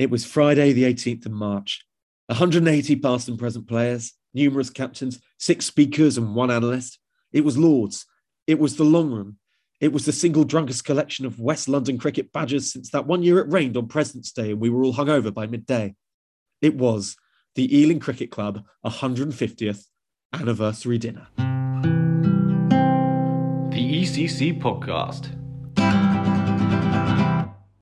It was Friday, the 18th of March. 180 past and present players, numerous captains, six speakers, and one analyst. It was Lords. It was the long run. It was the single drunkest collection of West London cricket badges since that one year it rained on President's Day and we were all hungover by midday. It was the Ealing Cricket Club 150th anniversary dinner. The ECC podcast.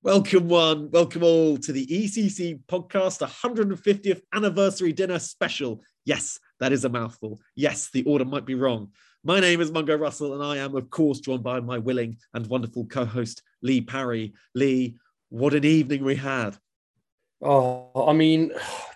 Welcome, one, welcome all to the ECC podcast 150th anniversary dinner special. Yes, that is a mouthful. Yes, the order might be wrong. My name is Mungo Russell, and I am, of course, joined by my willing and wonderful co host, Leigh Parry. Leigh, what an evening we had. Oh, I mean,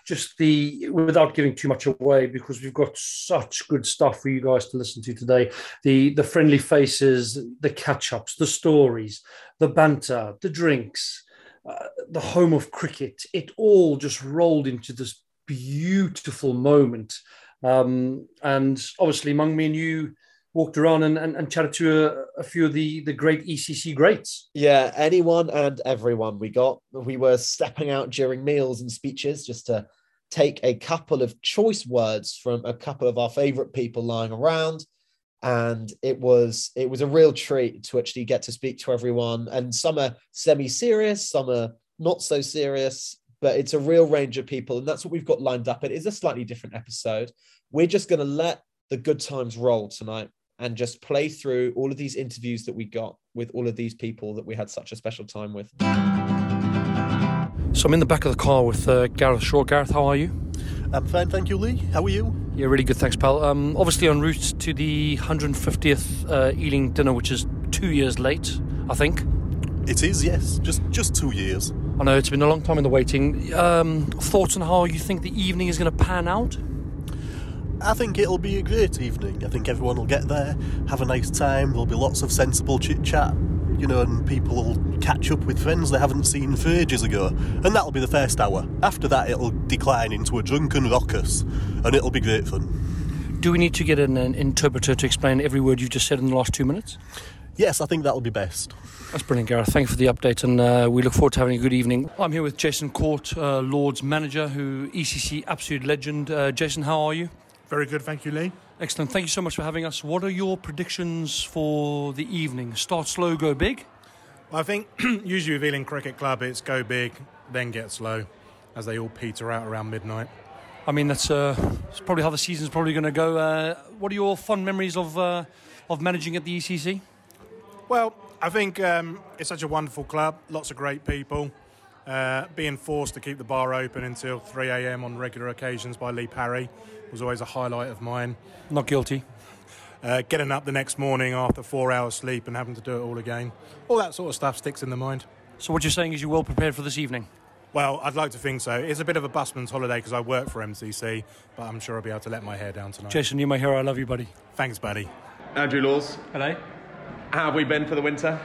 just the without giving too much away because we've got such good stuff for you guys to listen to today. The the friendly faces, the catch ups, the stories, the banter, the drinks, uh, the home of cricket. It all just rolled into this beautiful moment. Um, and obviously, among me and you, walked around and, and, and chatted to a, a, few of the, the great ECC greats. Yeah, anyone and everyone we got. We were stepping out during meals and speeches just to take a couple of choice words from a couple of our favorite people lying around. And it was it was a real treat to actually get to speak to everyone. And some are semi-serious, some are not so serious, but it's a real range of people. And that's what we've got lined up. It is a slightly different episode. We're just going to let the good times roll tonight and just play through all of these interviews that we got with all of these people that we had such a special time with. So I'm in the back of the car with uh, Gareth Shaw. Gareth, how are you? I'm fine, thank you, Leigh. How are you? Yeah, really good, thanks, pal. Um, obviously, en route to the 150th uh, Ealing dinner, which is two years late, I think. It is, yes, just just two years. I know it's been a long time in the waiting. Um, thoughts on how you think the evening is going to pan out? I think it'll be a great evening. I think everyone will get there, have a nice time. There'll be lots of sensible chit chat, you know, and people will catch up with friends they haven't seen for ages ago. And that'll be the first hour. After that, it'll decline into a drunken raucous, and it'll be great fun. Do we need to get an, an interpreter to explain every word you've just said in the last two minutes? Yes, I think that'll be best. That's brilliant, Gareth. Thank you for the update, and uh, we look forward to having a good evening. I'm here with Jason Court, uh, Lord's manager, who ECC absolute legend. Uh, Jason, how are you? Very good, thank you, Leigh. Excellent. Thank you so much for having us. What are your predictions for the evening? Start slow, go big? Well, I think usually with Ealing Cricket Club, it's go big, then get slow, as they all peter out around midnight. I mean, that's, uh, probably how the season's probably going to go. Uh, what are your fond memories of uh, of managing at the ECC? Well, I think um, it's such a wonderful club, lots of great people. Uh, being forced to keep the bar open until 3 a.m. on regular occasions by Leigh Parry was always a highlight of mine. Not guilty. Uh, getting up the next morning after four hours sleep and having to do it all again. All that sort of stuff sticks in the mind. So, what you're saying is you're well prepared for this evening? Well, I'd like to think so. It's a bit of a busman's holiday because I work for MCC, but I'm sure I'll be able to let my hair down tonight. Jason, you're my hero. I love you, buddy. Thanks, buddy. Andrew Laws. Hello. How have we been for the winter?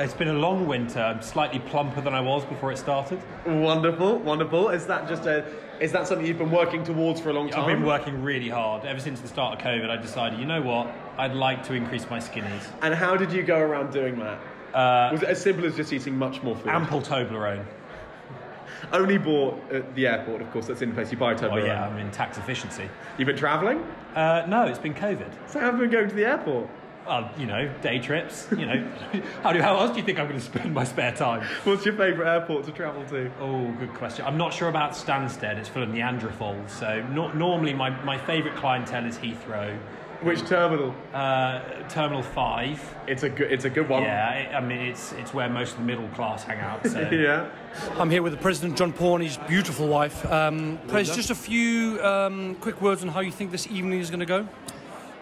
It's been a long winter. I'm slightly plumper than I was before it started. Wonderful, wonderful. Is that just a? Is that something you've been working towards for a long time? I've been working really hard ever since the start of COVID. I decided, you know what, I'd like to increase my skinnies. And how did you go around doing that? Uh, Was it as simple as just eating much more food? ample Toblerone. Only bought at the airport, of course. That's in the place. You buy Oh Toblerone. yeah, I'm in tax efficiency. You've been travelling, Uh, no, it's been COVID. so how have you been going to the airport? Well, you know, day trips. You know, how do how else do you think I'm going to spend my spare time? What's your favourite airport to travel to? Oh, good question. I'm not sure about Stansted. It's full of Neanderthals. So no, normally my, my favourite clientele is Heathrow, Which terminal? uh, Terminal Five. It's a good. It's a good one. Yeah, it, I mean it's it's where most of the middle class hang out. So Yeah. I'm here with the President, John Paul, and his beautiful wife. Um, Pres, just a few um, quick words on how you think this evening is going to go.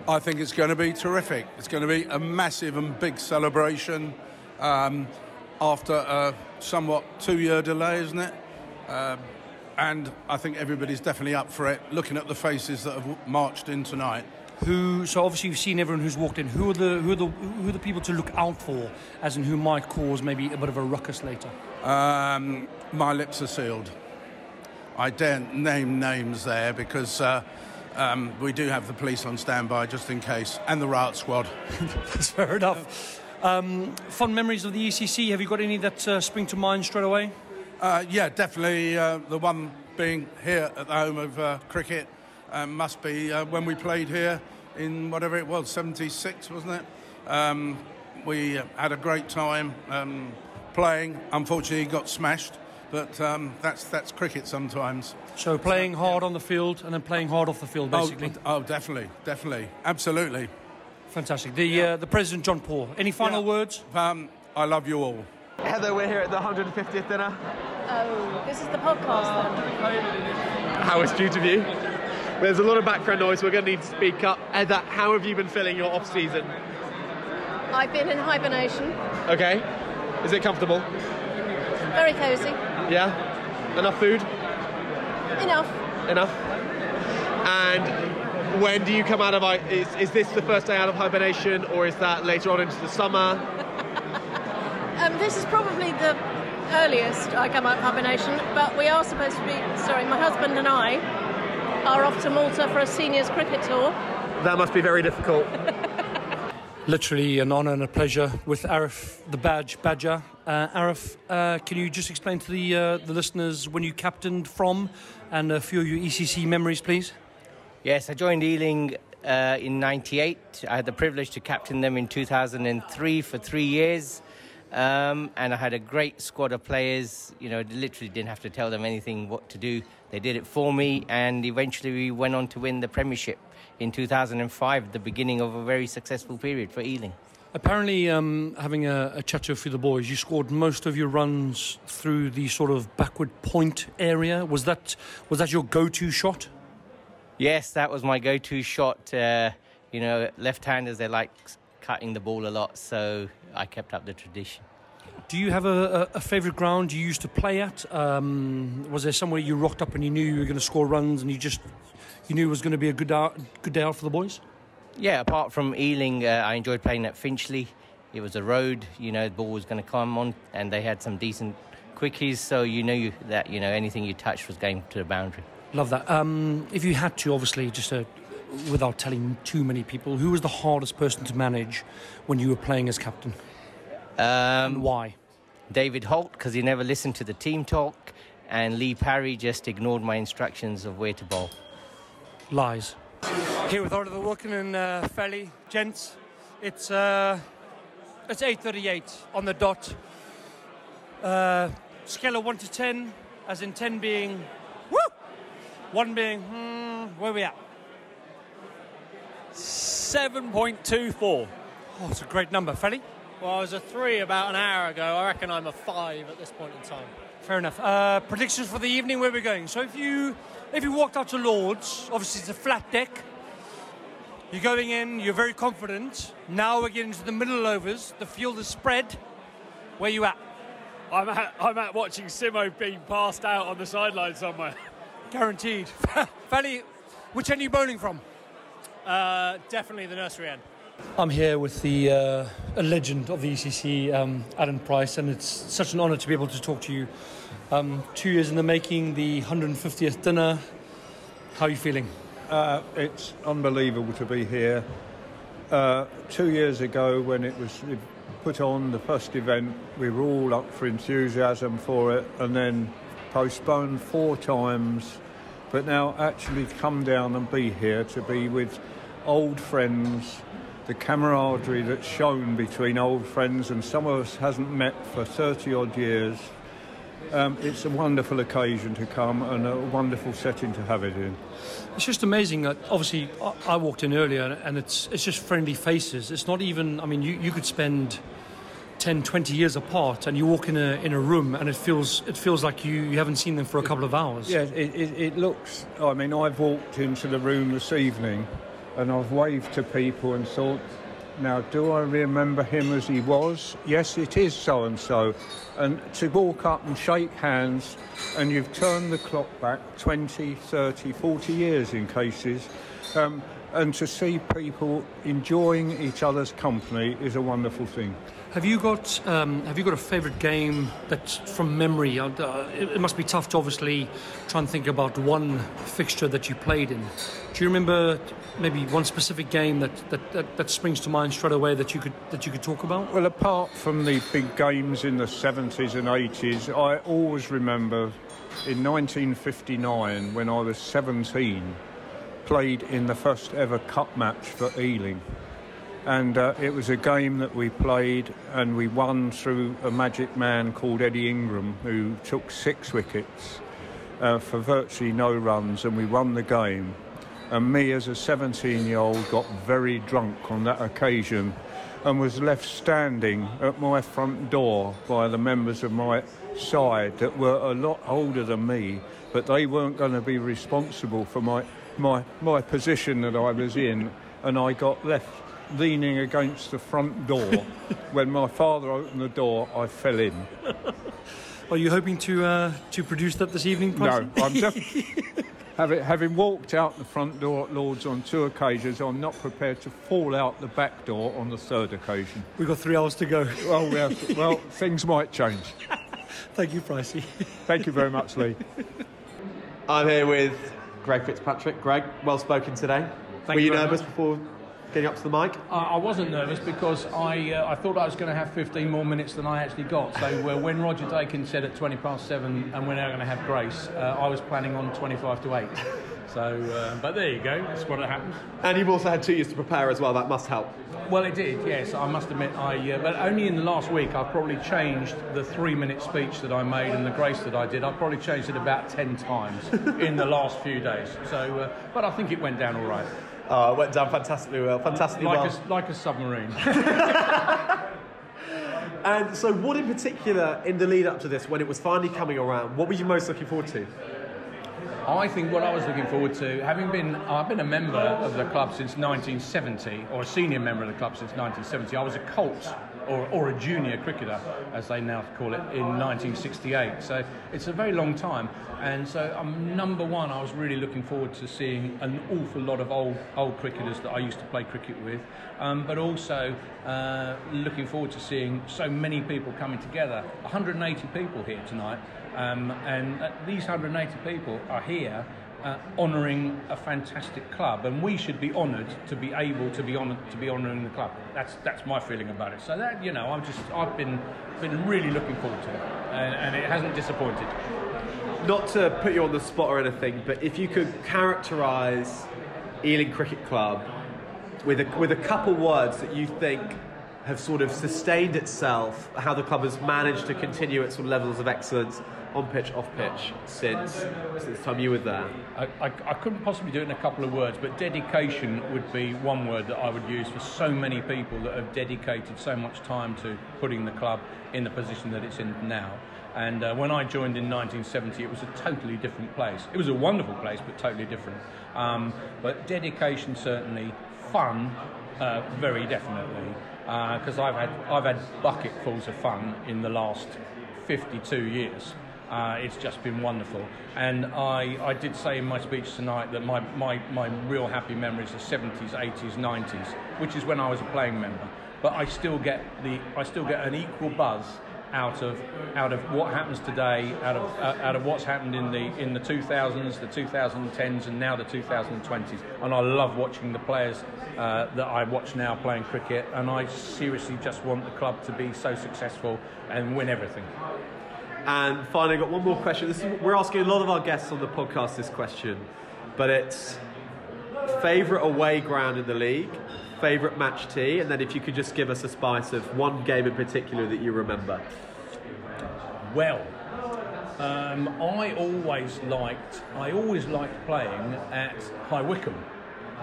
I think it's going to be terrific. It's going to be a massive and big celebration um, after a somewhat two year delay, isn't it? Um, and I think everybody's definitely up for it, looking at the faces that have marched in tonight. Who? So obviously you've seen everyone who's walked in. Who are the who are the who are the people to look out for, as in who might cause maybe a bit of a ruckus later? Um, my lips are sealed. I daren't name names there because uh, um, we do have the police on standby just in case, and the riot squad. That's fair enough. Um, fun memories of the ECC. Have you got any that uh, spring to mind straight away? Uh, yeah, definitely uh, the one being here at the home of uh, cricket um, must be uh, when we played here in whatever it was, 76, wasn't it? Um, we had a great time um, playing. Unfortunately, got smashed, but um, that's that's cricket sometimes. So playing hard on the field and then playing hard off the field, basically. Oh, oh definitely, definitely, absolutely. Fantastic. The uh, the president, John Paul. Any final Yeah. words? Um, I love you all. Heather, we're here at the 150th dinner. Oh, this is the podcast then. How astute of you. There's a lot of background noise. We're going to need to speak up. Heather, how have you been filling your off season? I've been in hibernation. Okay. Is it comfortable? Very cosy. Yeah. Enough food? Enough. Enough. And when do you come out of is, is this the first day out of hibernation or is that later on into the summer? Um, this is probably the earliest I come out of hibernation, but we are supposed to be. Sorry, my husband and I are off to Malta for a seniors cricket tour. That must be very difficult. Literally an honour and a pleasure with Arif, the badge badger. Uh, Arif, uh, can you just explain to the uh, the listeners when you captained from and a few of your ECC memories, please? Yes, I joined Ealing uh, in '98. I had the privilege to captain them in 2003 for three years, um, and I had a great squad of players. You know, literally didn't have to tell them anything what to do. They did it for me, and eventually we went on to win the Premiership in 2005, the beginning of a very successful period for Ealing. Apparently, um, having a, a chat to a few of the boys, you scored most of your runs through the sort of backward point area. Was that was that your go-to shot? Yes, that was my go-to shot. Uh, you know, left-handers they like cutting the ball a lot, so I kept up the tradition. Do you have a, a, a favourite ground you used to play at? Um, was there somewhere you rocked up and you knew you were going to score runs and you just you knew it was going to be a good out, good day out for the boys? Yeah, apart from Ealing, uh, I enjoyed playing at Finchley. It was a road, you know, the ball was going to come on, and they had some decent quickies, so you knew that you know anything you touched was going to the boundary. Love that. Um, if you had to, obviously, just uh without telling too many people, who was the hardest person to manage when you were playing as captain, Um, why? David Holt, because he never listened to the team talk, and Leigh Parry just ignored my instructions of where to bowl. Lies. Here with Oliver Wilkin and uh, Felly, gents. It's uh, it's 8:38 on the dot. Uh, scale of one to ten, as in ten being woo, one being hmm, where we at? 7.24. Oh, it's a great number, Felly. Well, I was a three about an hour ago. I reckon I'm a five at this point in time. Fair enough. Uh, predictions for the evening. Where we're going? So if you if you walked out to Lords, obviously it's a flat deck. You're going in. You're very confident. Now we're getting to the middle overs. The field is spread. Where you at? I'm at, I'm at watching Simo being passed out on the sideline somewhere. Guaranteed. Felly, which end are you bowling from? Uh, definitely the nursery end. I'm here with the uh, a legend of the ECC, um, Adam Price, and it's such an honour to be able to talk to you. Um, two years in the making, the 150th dinner. How are you feeling? Uh, it's unbelievable to be here. Uh, two years ago, when it was put on, the first event, we were all up for enthusiasm for it, and then postponed four times. But now, actually, come down and be here to be with old friends, the camaraderie that's shown between old friends, and some of us hasn't met for 30 odd years. Um, it's a wonderful occasion to come and a wonderful setting to have it in. It's just amazing that obviously I- I walked in earlier and it's it's just friendly faces. It's not even. I mean, you, you could spend 10, 20 years apart, and you walk in a in a room and it feels it feels like you, you haven't seen them for a couple of hours. Yeah, it, it, it looks. I mean, I've walked into the room this evening and I've waved to people and thought, now, do I remember him as he was? Yes, it is so and so. And to walk up and shake hands and you've turned the clock back 20, 30, 40 years in cases. Um, and to see people enjoying each other's company is a wonderful thing. Have you got um, Have you got a favourite game that's from memory? Uh, it, it must be tough to obviously try and think about one fixture that you played in. Do you remember maybe one specific game that, that, that, that springs to mind straight away that you could that you could talk about? Well, apart from the big games in the 70s and 80s, I always remember in 1959 when I was 17 played in the first ever cup match for Ealing. And uh, it was a game that we played and we won through a magic man called Eddie Ingram who took six wickets uh, for virtually no runs and we won the game. And me as a 17 year old got very drunk on that occasion and was left standing at my front door by the members of my side that were a lot older than me, but they weren't going to be responsible for my my, my position that I was in, and I got left leaning against the front door. when my father opened the door, I fell in. Are you hoping to uh, to produce that this evening? No, I'm just having, having walked out the front door at Lords on two occasions. I'm not prepared to fall out the back door on the third occasion. We've got three hours to go. Well, well, well things might change. Thank you, Pricey. Thank you very much, Leigh. I'm here with Greg Fitzpatrick. Greg, well spoken today. Thank Were you you nervous much. before getting up to the mic? I, I wasn't nervous because I uh, I thought I was going to have 15 more minutes than I actually got. So uh, when Roger Dakin said at 20 past seven, and we're now going to have Grace, uh, I was planning on 25 to eight. So, uh, but there you go. That's what happened. And you've also had two years to prepare as well. That must help. Well, it did. Yes, I must admit. I uh, but only in the last week I've probably changed the three-minute speech that I made and the grace that I did. I've probably changed it about 10 times in the last few days. So, uh, but I think it went down all right. Oh, it went down fantastically well. Fantastically like well. A, like a submarine. And so, what in particular in the lead up to this, when it was finally coming around, what were you most looking forward to? I think what I was looking forward to, having been, I've been a member of the club since 1970, or a senior member of the club since 1970. I was a Colt, or, or a junior cricketer, as they now call it, in 1968. So it's a very long time. And so, um, number one, I was really looking forward to seeing an awful lot of old old cricketers that I used to play cricket with, um, but also uh, looking forward to seeing so many people coming together. 180 people here tonight. Um, and uh, these 180 people are here uh, honouring a fantastic club, and we should be honoured to be able to be honoured to be honouring the club. That's that's my feeling about it. So that you know, I'm just I've been been really looking forward to it, and, and it hasn't disappointed. Not to put you on the spot or anything, but if you could characterise Ealing Cricket Club with a, with a couple words that you think have sort of sustained itself, how the club has managed to continue its sort of levels of excellence on pitch, off pitch since since the time you were there. I, I, I couldn't possibly do it in a couple of words, but dedication would be one word that I would use for so many people that have dedicated so much time to putting the club in the position that it's in now. And uh, when I joined in 1970, it was a totally different place. It was a wonderful place, but totally different. Um, but dedication, certainly. Fun, uh, very definitely. Because I've had I've had bucketfuls of fun in the last 52 years. Uh, it's just been wonderful. And I, I did say in my speech tonight that my, my, my real happy memories are 70s, 80s, 90s, which is when I was a playing member. But I still get the I still get an equal buzz out of out of what happens today, out of uh, out of what's happened in the in the 2000s, the 2010s, and now the 2020s. And I love watching the players uh, that I watch now playing cricket. And I seriously just want the club to be so successful and win everything. And finally, I've got one more question. Is, we're asking a lot of our guests on the podcast this question, but it's favourite away ground in the league, favourite match tee, and then if you could just give us a spice of one game in particular that you remember. Well, um, I always liked I always liked playing at High Wycombe.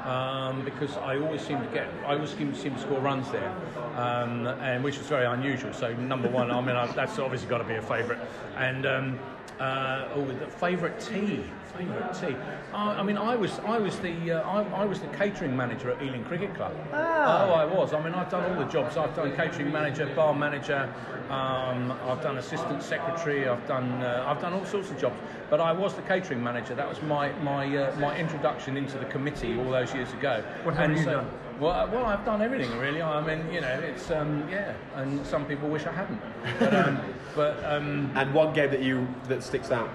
Um, because I always seem to get, I always seem, to score runs there, um, and which was very unusual. So number one, I mean, I, that's obviously got to be a favourite. And um, uh, oh, the favourite tea, favourite tea. I, I mean, I was, I was the, uh, I, I was the catering manager at Ealing Cricket Club. Ah. Oh, I was. I mean, I've done all the jobs. I've done catering manager, bar manager. Um, I've done assistant secretary. I've done, uh, I've done all sorts of jobs. But I was the catering manager. That was my my uh, my introduction into the committee all those years ago. What have And you so- done? Well, well, I've done everything really. I mean, you know, it's um, yeah, and some people wish I hadn't. But, um, but um, and one game that you that sticks out,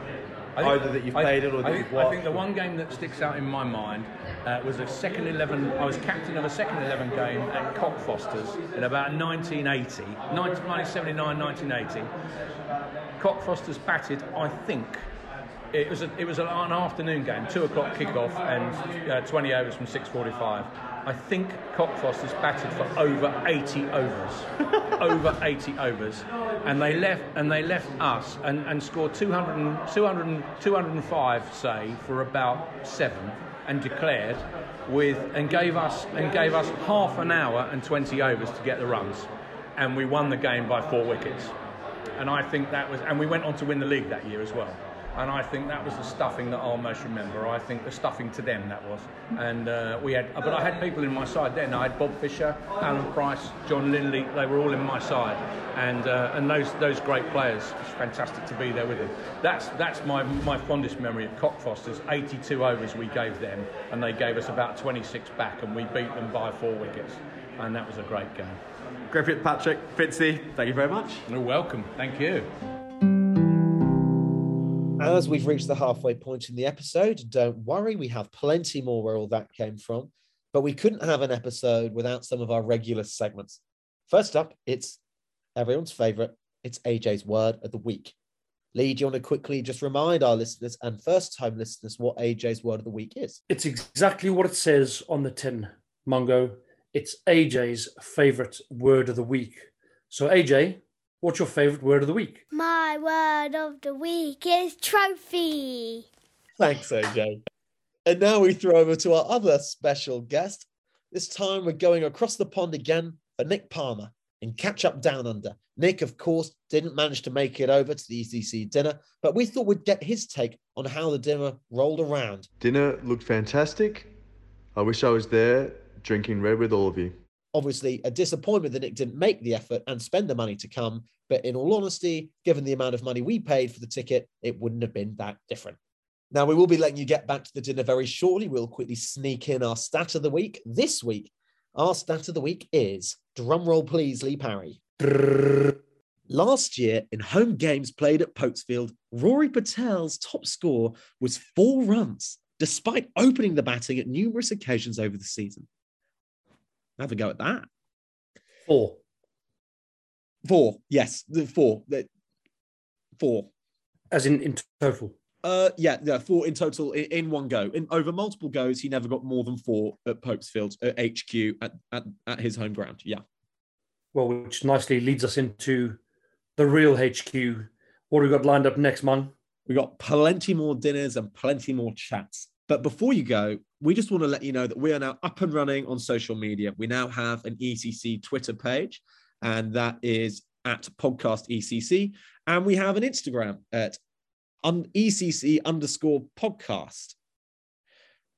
think- either that you've I- played in or I that think, you've watched. I think the one game that sticks out in my mind uh, was a second 11. I was captain of a second 11 game at Cockfosters in about 1980, 1979, 1980. Cockfosters batted, I think. It was a, it was an afternoon game, two o'clock kickoff, and uh, 20 overs from 6:45. I think Cockfosters batted for over 80 overs, over 80 overs, and they left and they left us and, and scored 200, and- 200, and- 205 say for about seven, and declared with and gave us and gave us half an hour and 20 overs to get the runs, and we won the game by four wickets. And I think that was, and we went on to win the league that year as well. And I think that was the stuffing that I'll most remember. I think the stuffing to them that was. And uh, we had, but I had people in my side then. I had Bob Fisher, Alan Price, John Lindley. They were all in my side, and uh, and those those great players. It's fantastic to be there with them. That's that's my my fondest memory of Cockfosters. 82 overs we gave them, and they gave us about 26 back, and we beat them by four wickets. And that was a great game. Greg Fitzpatrick, Fitzy, thank you very much. You're welcome. Thank you. As we've reached the halfway point in the episode, don't worry, we have plenty more where all that came from. But we couldn't have an episode without some of our regular segments. First up, it's everyone's favorite. It's AJ's word of the week. Leigh, do you want to quickly just remind our listeners and first time listeners what AJ's word of the week is? It's exactly what it says on the tin, Mungo. It's AJ's favourite word of the week. So, AJ, what's your favourite word of the week? My word of the week is trophy. Thanks, AJ. And now we throw over to our other special guest. This time we're going across the pond again for Nick Palmer in Catch Up Down Under. Nick, of course, didn't manage to make it over to the ECC dinner, but we thought we'd get his take on how the dinner rolled around. Dinner looked fantastic. I wish I was there drinking red with all of you. Obviously, a disappointment that Nick didn't make the effort and spend the money to come, but in all honesty, given the amount of money we paid for the ticket, it wouldn't have been that different. Now, we will be letting you get back to the dinner very shortly. We'll quickly sneak in our stat of the week. This week, our stat of the week is drumroll, please, Leigh Parry. Last year, in home games played at Popesfield, Rory Patel's top score was four runs, despite opening the batting at numerous occasions over the season. Have a go at that. Four. Four, yes, the four. The, four. As in, in total. Uh, yeah, yeah, four in total in, in one go. In over multiple goes, he never got more than four at Popesfield at HQ at, at, at his home ground. Yeah. Well, which nicely leads us into the real HQ. What have we got lined up next, man? We got plenty more dinners and plenty more chats. But before you go, we just want to let you know that we are now up and running on social media. We now have an ECC Twitter page, and that is at podcast ECC. And we have an Instagram at un- ECC underscore podcast.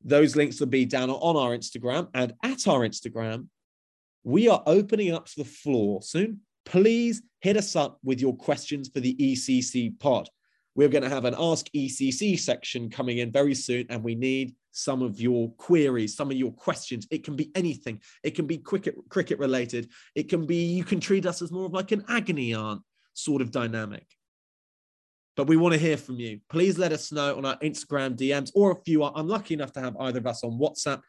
Those links will be down on our Instagram and at our Instagram. We are opening up to the floor soon. Please hit us up with your questions for the ECC pod. We're going to have an Ask ECC section coming in very soon, and we need some of your queries, some of your questions. It can be anything. It can be cricket, cricket related. It can be you can treat us as more of like an agony aunt sort of dynamic. But we want to hear from you. Please let us know on our Instagram DMs, or if you are unlucky enough to have either of us on WhatsApp,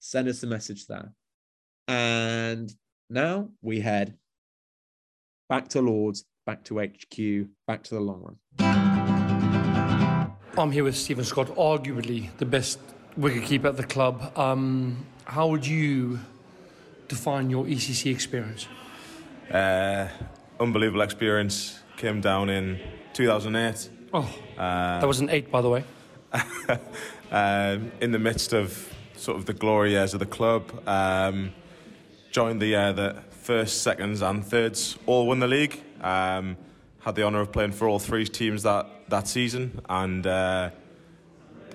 send us a message there. And now we head back to Lords, back to HQ, back to the long run. I'm here with Stephen Scott, arguably the best wicketkeeper at the club. Um, how would you define your ECC experience? Uh, unbelievable experience. Came down in 2008. Oh, uh, that was an eight, by the way. um, in the midst of sort of the glory years of the club. Um, joined the year that first, seconds, and thirds all won the league. Um, had the honour of playing for all three teams that, that season, and uh,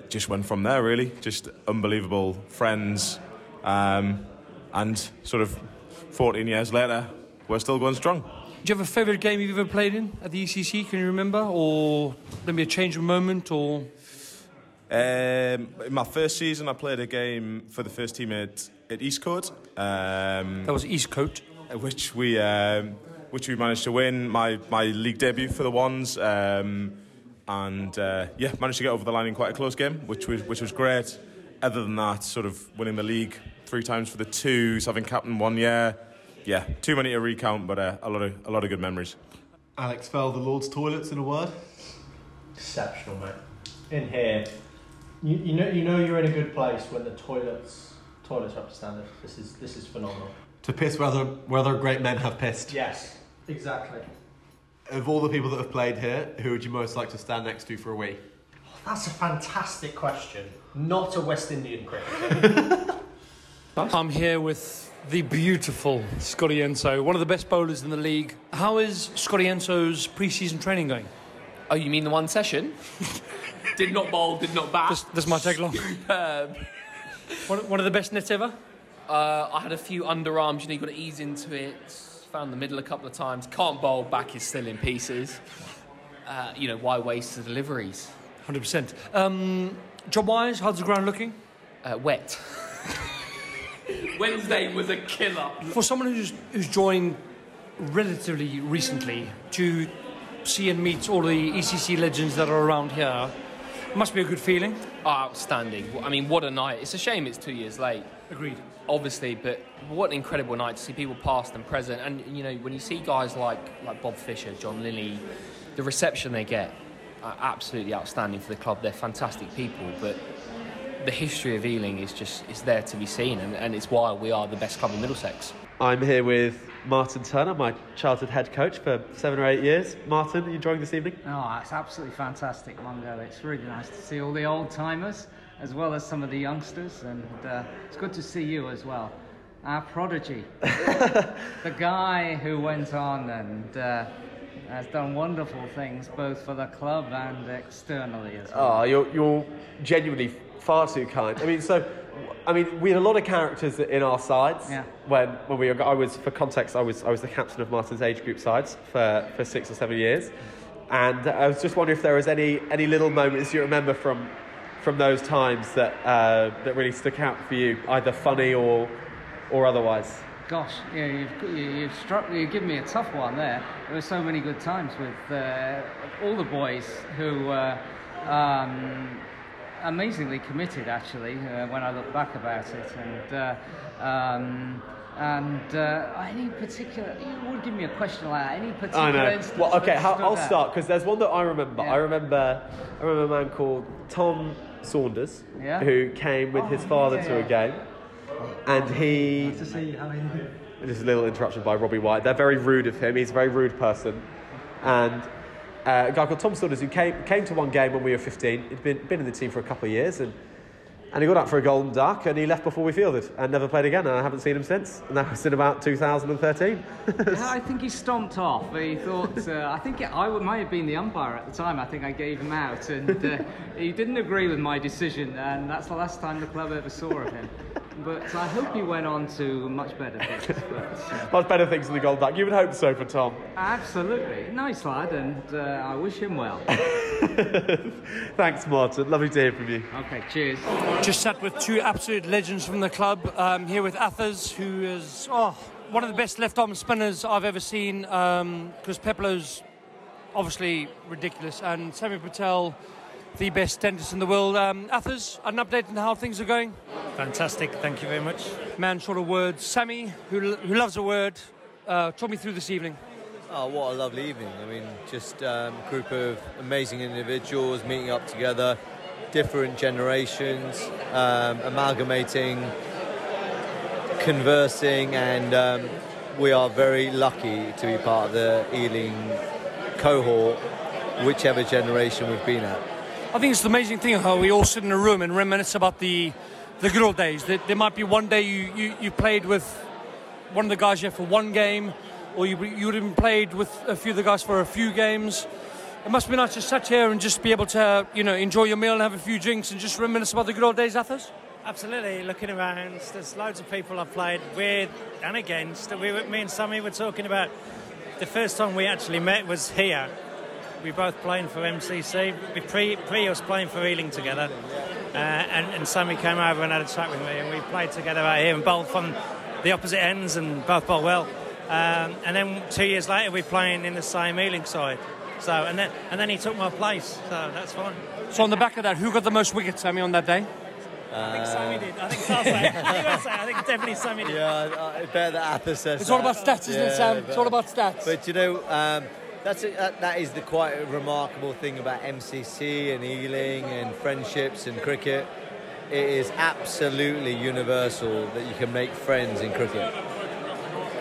just went from there. Really, just unbelievable friends, um, and sort of 14 years later, we're still going strong. Do you have a favourite game you've ever played in at the ECC? Can you remember, or maybe a change of moment, or? Um, in my first season, I played a game for the first team at, at Eastcote. Um, That was Eastcote. which we um, which we managed to win my my league debut for the ones. Um, and uh, yeah, managed to get over the line in quite a close game, which was which was great. Other than that, sort of winning the league three times for the twos, having captain one year. Yeah, too many to recount, but uh, a lot of a lot of good memories. Alex Fell, the Lord's toilets in a word. Exceptional, mate. In here, you, you know you know you're in a good place when the toilets toilets are up to standard. This is this is phenomenal. To piss where other, where other great men have pissed. Yes, exactly. Of all the people that have played here, who would you most like to stand next to for a week? That's a fantastic question. Not a West Indian cricketer. I'm here with the beautiful Scotty Enso, one of the best bowlers in the league. How is Scotty Enso's pre-season training going? Oh, you mean the one session? did not bowl, did not bat. This, this might take long. Superb. One, one of the best nets ever? Uh, I had a few underarms, you know, you got to ease into it. Found the middle a couple of times. Can't bowl, back is still in pieces. Uh, you know, why waste the deliveries? 100%. Um, job-wise, how's the ground looking? Uh, wet. Wednesday was a killer. For someone who's, who's joined relatively recently to see and meet all the ECC legends that are around here, must be a good feeling. Oh, outstanding. I mean, what a night. It's a shame it's two years late. Agreed. Obviously, but what an incredible night to see people past and present. And, you know, when you see guys like, like Bob Fisher, John Lilly, the reception they get, are absolutely outstanding for the club. They're fantastic people, but the history of Ealing is just is there to be seen, and, and it's why we are the best club in Middlesex. I'm here with Martin Turner, my childhood head coach for seven or eight years. Martin, are you enjoying this evening? Oh, it's absolutely fantastic, Mungo. It's really nice to see all the old timers as well as some of the youngsters, and uh, it's good to see you as well. Our prodigy, the guy who went on and uh, has done wonderful things both for the club and externally as well. Oh, you're, you're genuinely far too kind. I mean, so, I mean, we had a lot of characters in our sides. Yeah. When, when we were, I was, for context, I was, I was the captain of Martin's age group sides for, for six or seven years. And I was just wondering if there was any, any little moments you remember from, from those times that, uh, that really stuck out for you, either funny or, or otherwise. Gosh, yeah, you've, you- you've struck, you've given me a tough one there. There were so many good times with uh, all the boys who uh, um, amazingly committed, actually, uh, when I look back about it. And uh, um, and uh, any particular, you would give me a question like that. Any particular I know. instance Well, okay, I'll start because there's one that I remember. Yeah. I remember, I remember a man called Tom Saunders Yeah. who came with his father to a game, and he. to see how he. Just a little interruption by Robbie White. They're very rude of him. He's a very rude person, and. Uh, a guy called Tom Saunders who came, came to one game when we were 15. He'd been, been in the team for a couple of years and, and he got up for a golden duck and he left before we fielded and never played again. And I haven't seen him since. And that was in about 2013. Yeah, I think he stomped off. He thought, uh, I think I would- might have been the umpire at the time. I think I gave him out, and uh, he didn't agree with my decision, and that's the last time the club ever saw of him. But I hope he went on to much better things. But, uh, Much better things than the gold duck. You would hope so for Tom. absolutely, nice lad, and uh, I wish him well. Thanks, Martin. Lovely to hear from you. Okay, cheers. Just sat with two absolute legends from the club. Um, here with Athers, who is oh, one of the best left arm spinners I've ever seen. Because Peplo's obviously ridiculous, and Sammy Patel, the best dentist in the world. Um, Athers, an update on how things are going. Fantastic, thank you very much. Man, short of words. Sammy, who, who loves a word, uh, talk me through this evening. Oh, what a lovely evening. I mean, just um, a group of amazing individuals meeting up together, different generations, um, amalgamating, conversing, and um, we are very lucky to be part of the Ealing cohort, whichever generation we've been at. I think it's the amazing thing how we all sit in a room and reminisce about the the good old days. There, there might be one day you, you, you played with one of the guys here for one game, or you, you would have played with a few of the guys for a few games. It must be nice to sit here and just be able to, you know, enjoy your meal and have a few drinks and just reminisce about the good old days, Athers. Absolutely, looking around, there's loads of people I've played with and against. We, me and Sammy were talking about the first time we actually met was here. We both playing for MCC. We pre pre us playing for Ealing together, uh, and, and Sammy came over and had a chat with me, and we played together out here and both on the opposite ends and both bowled well. Um, and then two years later, we're playing in the same Ealing side. So and then and then he took my place. So that's fine. So on the back of that, who got the most wickets, Sammy, on that day? I think Sammy did. I think I'll say. I think, I think definitely Sammy did. Yeah, I bet that Arthur says It's all about stats, isn't it, Sam? It's all about stats. But you know, um, that's a, that, that is the quite remarkable thing about MCC and Ealing and friendships and cricket. It is absolutely universal that you can make friends in cricket.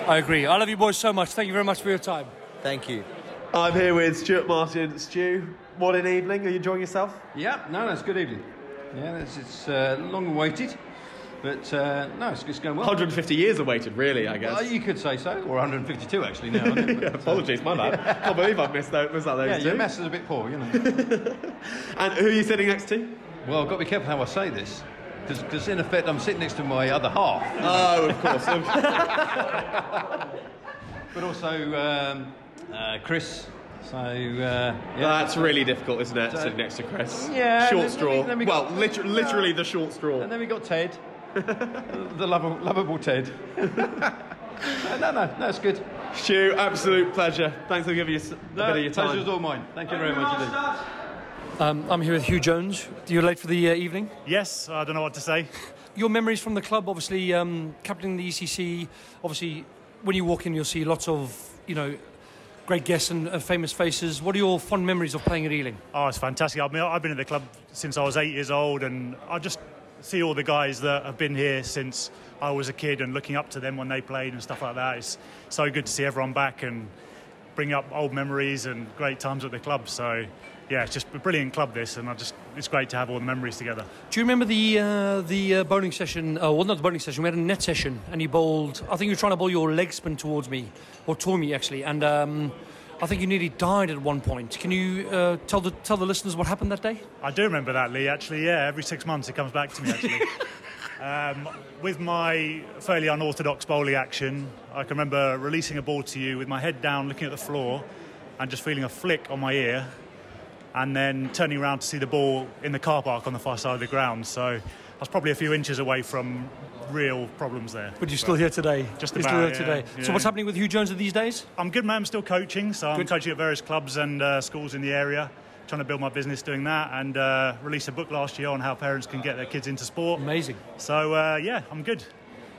I agree. I love you boys so much. Thank you very much for your time. Thank you. I'm here with Stuart Martin. Stu, morning, evening. Are you enjoying yourself? Yeah, no, no, it's good evening. Yeah, it's, it's uh, long awaited, but uh, no, it's, it's going well. 150 years awaited, really, I guess. Well, you could say so, or 152 actually now. it? Yeah, apologies, my bad. Can't believe I've missed, those, missed out those Yeah, two. your mess is a bit poor, you know. and who are you sitting next to? Well, I've got to be careful how I say this, because in effect I'm sitting next to my other half. Oh, of course. but also um, uh, Chris. So uh, yeah. That's really difficult, isn't it? So- sitting next to Chris. Yeah, Short straw. we- we well, got- liter- literally the short straw. And then we got Ted, the lovable, lovable Ted. No, no, no, it's good. Stu, absolute pleasure. Thanks for giving us a No, bit of your time. pleasure's all mine. Thank you very much indeed. Um, I'm here with Hugh Jones. You're late for the uh, evening? Yes, I don't know what to say. Your memories from the club, obviously, um, captaining the ECC. Obviously, when you walk in, you'll see lots of, you know, great guests and uh, famous faces. What are your fond memories of playing at Ealing? Oh, it's fantastic. I mean, I've been at the club since I was eight years old, and I just see all the guys that have been here since I was a kid and looking up to them when they played and stuff like that. It's so good to see everyone back and bring up old memories and great times at the club. So, yeah, it's just a brilliant club, this, and I just it's great to have all the memories together. Do you remember the uh, the uh, bowling session? Uh, well, not the bowling session. We had a net session, and you bowled. I think you were trying to bowl your leg spin towards me, or toward me actually, and um, I think you nearly died at one point. Can you uh, tell the tell the listeners what happened that day? I do remember that, Leigh. Actually, yeah, every six months it comes back to me. Actually, um, with my fairly unorthodox bowling action, I can remember releasing a ball to you with my head down, looking at the floor, and just feeling a flick on my ear, and then turning around to see the ball in the car park on the far side of the ground. So I was probably a few inches away from real problems there. But you're still here today. Just about still here yeah, today. yeah. So what's happening with Hugh Jones these days? I'm good, man. I'm still coaching, so I'm Good. coaching at various clubs and uh, schools in the area, trying to build my business doing that, and uh, released a book last year on how parents can get their kids into sport. Amazing. So uh, yeah, I'm good.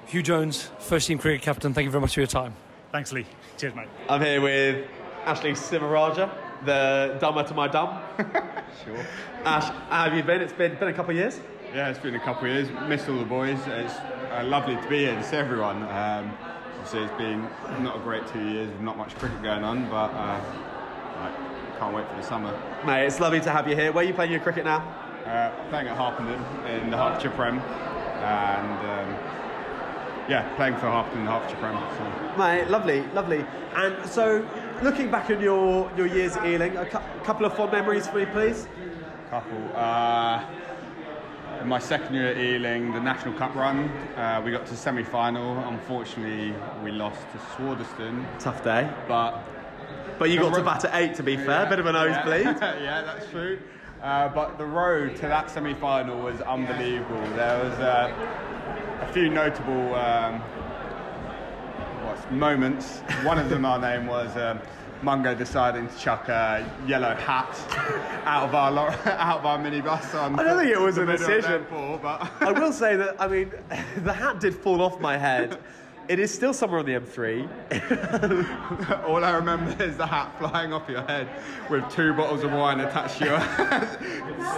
Hugh Jones, first team cricket captain. Thank you very much for your time. Thanks, Leigh. Cheers, mate. I'm here with Ashley Simaraja, the dumber to my dumb. Sure. Ash, how have you been? It's been, been a couple of years. Yeah, it's been a couple of years. Missed all the boys. It's uh, lovely to be here to see everyone. Um, obviously, it's been not a great two years with not much cricket going on, but uh, I can't wait for the summer. Mate, it's lovely to have you here. Where are you playing your cricket now? Uh, playing at Harpenden in the Hertfordshire Prem, and um, yeah, playing for Harpenden in the Hertfordshire Prem. So. Mate, lovely, lovely. And so, looking back on your, your years at Ealing, a cou- couple of fond memories for me, please. couple. Uh, my second year at Ealing, the National Cup run, uh, we got to semi-final. Unfortunately, we lost to Swardeston. Tough day. But But you got to ro- bat at eight, to be fair. Bit of a nosebleed. Yeah, yeah that's true. Uh, but the road to that semi-final was unbelievable. There was uh, a few notable um, moments. One of them, our name was um, Mungo deciding to chuck a yellow hat out of our lo- out of our minibus on. I don't think it was a decision. Devonport, but I will say that, I mean, the hat did fall off my head. It is still somewhere on the M3. All I remember is the hat flying off your head with two bottles of wine attached to your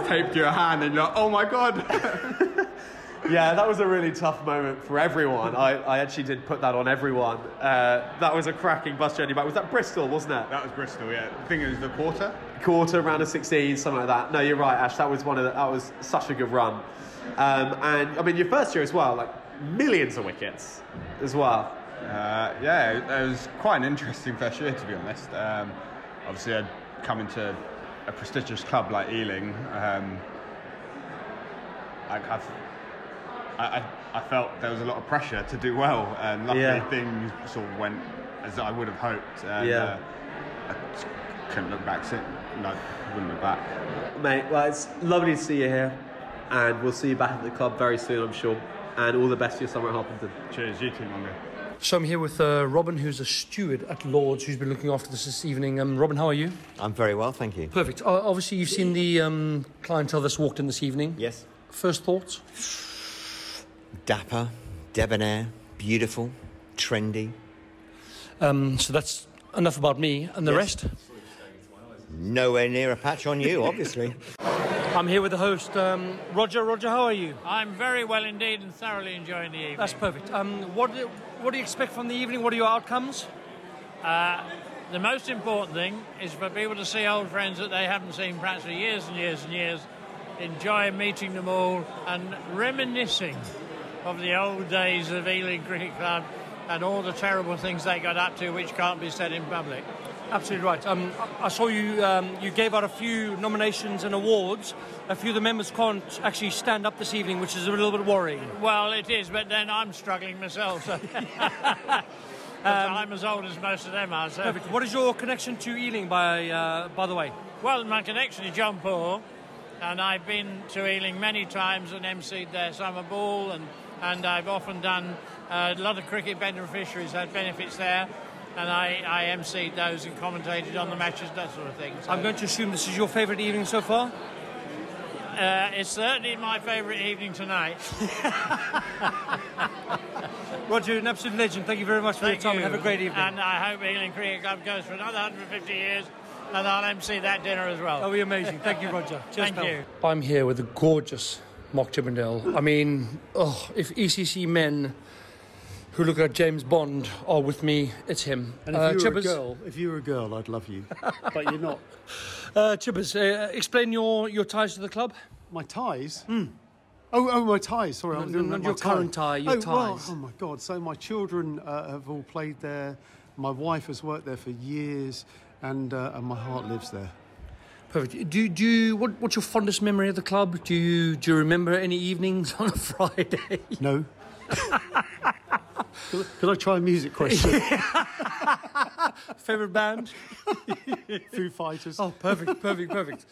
taped to your hand, and you're like, oh my god. Yeah, that was a really tough moment for everyone. I, I actually did put that on everyone. Uh, that was a cracking bus journey back. Was that Bristol, wasn't it? That was Bristol, yeah. I think it was the quarter. Quarter, round of 16, something like that. No, you're right, Ash. That was one of the, that was such a good run. Um, and I mean, your first year as well, like millions of wickets as well. Uh, yeah, it, it was quite an interesting first year, to be honest. Um, obviously, I'd come into a prestigious club like Ealing. Um, I, I've, I, I, I felt there was a lot of pressure to do well, and luckily Yeah. things sort of went as I would have hoped. And, Yeah. uh, couldn't look back. Sit, no, wouldn't look back. Mate, well, it's lovely to see you here, and we'll see you back at the club very soon, I'm sure. And all the best for your summer at Harpenden. Cheers, you too, Mungo. So I'm here with uh, Robin, who's a steward at Lords, who's been looking after this this evening. Um, Robin, how are you? I'm very well, thank you. Perfect. Uh, obviously, you've seen the um, clientele that's walked in this evening. Yes. First thoughts? Dapper, debonair, beautiful, trendy. Um, so that's enough about me and the Yes. rest. Nowhere near a patch on you, obviously. I'm here with the host, um, Roger. Roger, how are you? I'm very well indeed and thoroughly enjoying the evening. That's perfect. Um, what, do, what do you expect from the evening? What are your outcomes? Uh, the most important thing is for people to see old friends that they haven't seen perhaps for years and years and years, enjoy meeting them all and reminiscing of the old days of Ealing Cricket Club and all the terrible things they got up to which can't be said in public. Absolutely right. Um, I saw you. Um, you gave out a few nominations and awards. A few of the members can't actually stand up this evening, which is a little bit worrying. Well, it is, but then I'm struggling myself. So. I'm as old as most of them are. So. Perfect. What is your connection to Ealing, by uh, by the way? Well, my connection is John Paul, and I've been to Ealing many times and emceed their summer ball, and, and I've often done uh, a lot of cricket beneficiaries had benefits there, and I, I emceed those and commentated on the matches, that sort of thing. So, I'm going to assume this is your favourite evening so far. uh, it's certainly my favourite evening tonight. Roger, an absolute legend. Thank you very much for Thank your time. you. Have a great evening. And I hope Ealing Cricket Club goes for another 150 years, and I'll MC that dinner as well. That'll be amazing. Thank you, Roger. Cheers, Thank pal. you. I'm here with the gorgeous Mark Chippendale. I mean, oh, if ECC men who look at James Bond are with me, it's him. And if Uh, you were Chippers- a girl, if you were a girl, I'd love you, but you're not. Uh, Chippers, uh, explain your, your ties to the club. My ties. Oh, oh, my ties. Sorry, I No, was no, doing not my your current tie, your oh, well, ties. oh my God! So my children uh, have all played there. My wife has worked there for years, and uh, and my heart lives there. Perfect. Do, do you, what, what's your fondest memory of the club? Do you, do you remember any evenings on a Friday? No. Could, could I try a music question? Favorite band? Foo Fighters. Oh, perfect, perfect, perfect.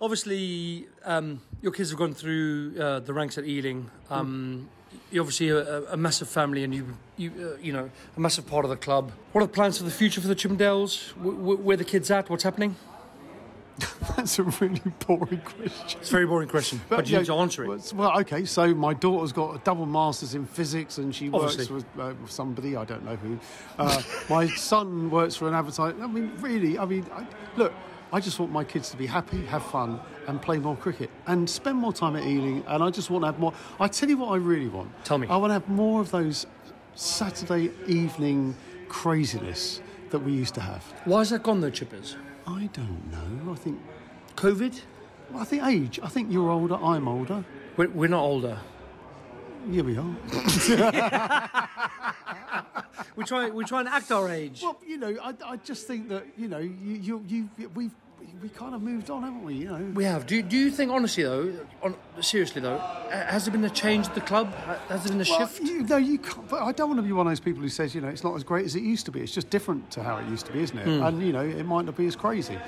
Obviously, um, your kids have gone through uh, the ranks at Ealing. Um, You're obviously a, a massive family, and you, you, uh, you know, a massive part of the club. What are the plans for the future for the Chippendales? W- w- where the kids at? What's happening? That's a really boring question. It's a very boring question, but, you yeah, need to answer it. well, okay. So my daughter's got a double masters in physics, and she works Obviously. with, uh, with somebody I don't know who. Uh, my son works for an advertiser. I mean, really. I mean, I, look. I just want my kids to be happy, have fun, and play more cricket, and spend more time at Ealing. And I just want to have more. I tell you what, I really want. Tell me. I want to have more of those Saturday evening craziness that we used to have. Why has that gone though, Chippers? I don't know. I think COVID. I think age. I think you're older. I'm older. We're, we're not older. Yeah, we are. we try. We try and act our age. Well, you know, I, I just think that you know, you, you, you we've we kind of moved on, haven't we? You know. We have. Do, do you think, honestly though, on, seriously though, uh, has there been a change at the club? Has there been a Well, shift? You, no, you can't. But I don't want to be one of those people who says, you know, it's not as great as it used to be. It's just different to how it used to be, isn't it? Hmm. And you know, it might not be as crazy,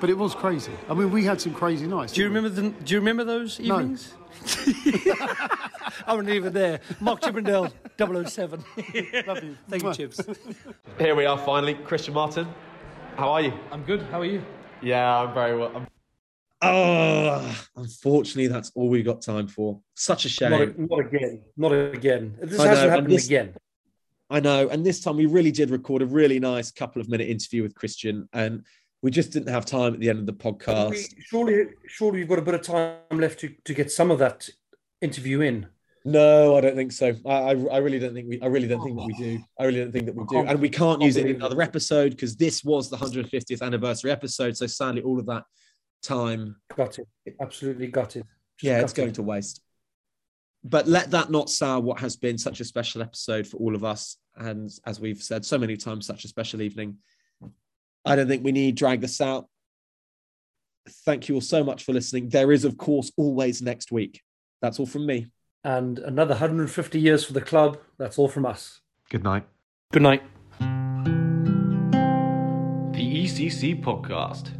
but it was crazy. I mean, we had some crazy nights. Do you remember the, Do you remember those evenings? No. evenings? I'm gonna leave it there. Mark Chippendale, 007. Love you. Thank you, Chips. Here we are finally, Christian Martin. How are you? I'm good. How are you? Yeah, I'm very well. I'm Oh, unfortunately, that's all we got time for. Such a shame. Not, not again. Not again. This I know, hasn't and happened this- again. I know. And this time we really did record a really nice couple of minute interview with Christian, and we just didn't have time at the end of the podcast. Surely, surely, surely you've got a bit of time left to, to get some of that interview in. No, I don't think so. I, I, I really don't think we. I really don't think that we do. I really don't think that we do, and we can't use it in another episode because this was the 150th anniversary episode. So sadly, all of that time, Gutted. Absolutely gutted. Just yeah, it's gutted. going to waste. But let that not sour what has been such a special episode for all of us, and as we've said so many times, such a special evening. I don't think we need drag this out. Thank you all so much for listening. There is, of course, always next week. That's all from me. And another 150 years for the club. That's all from us. Good night. Good night. The BCC podcast.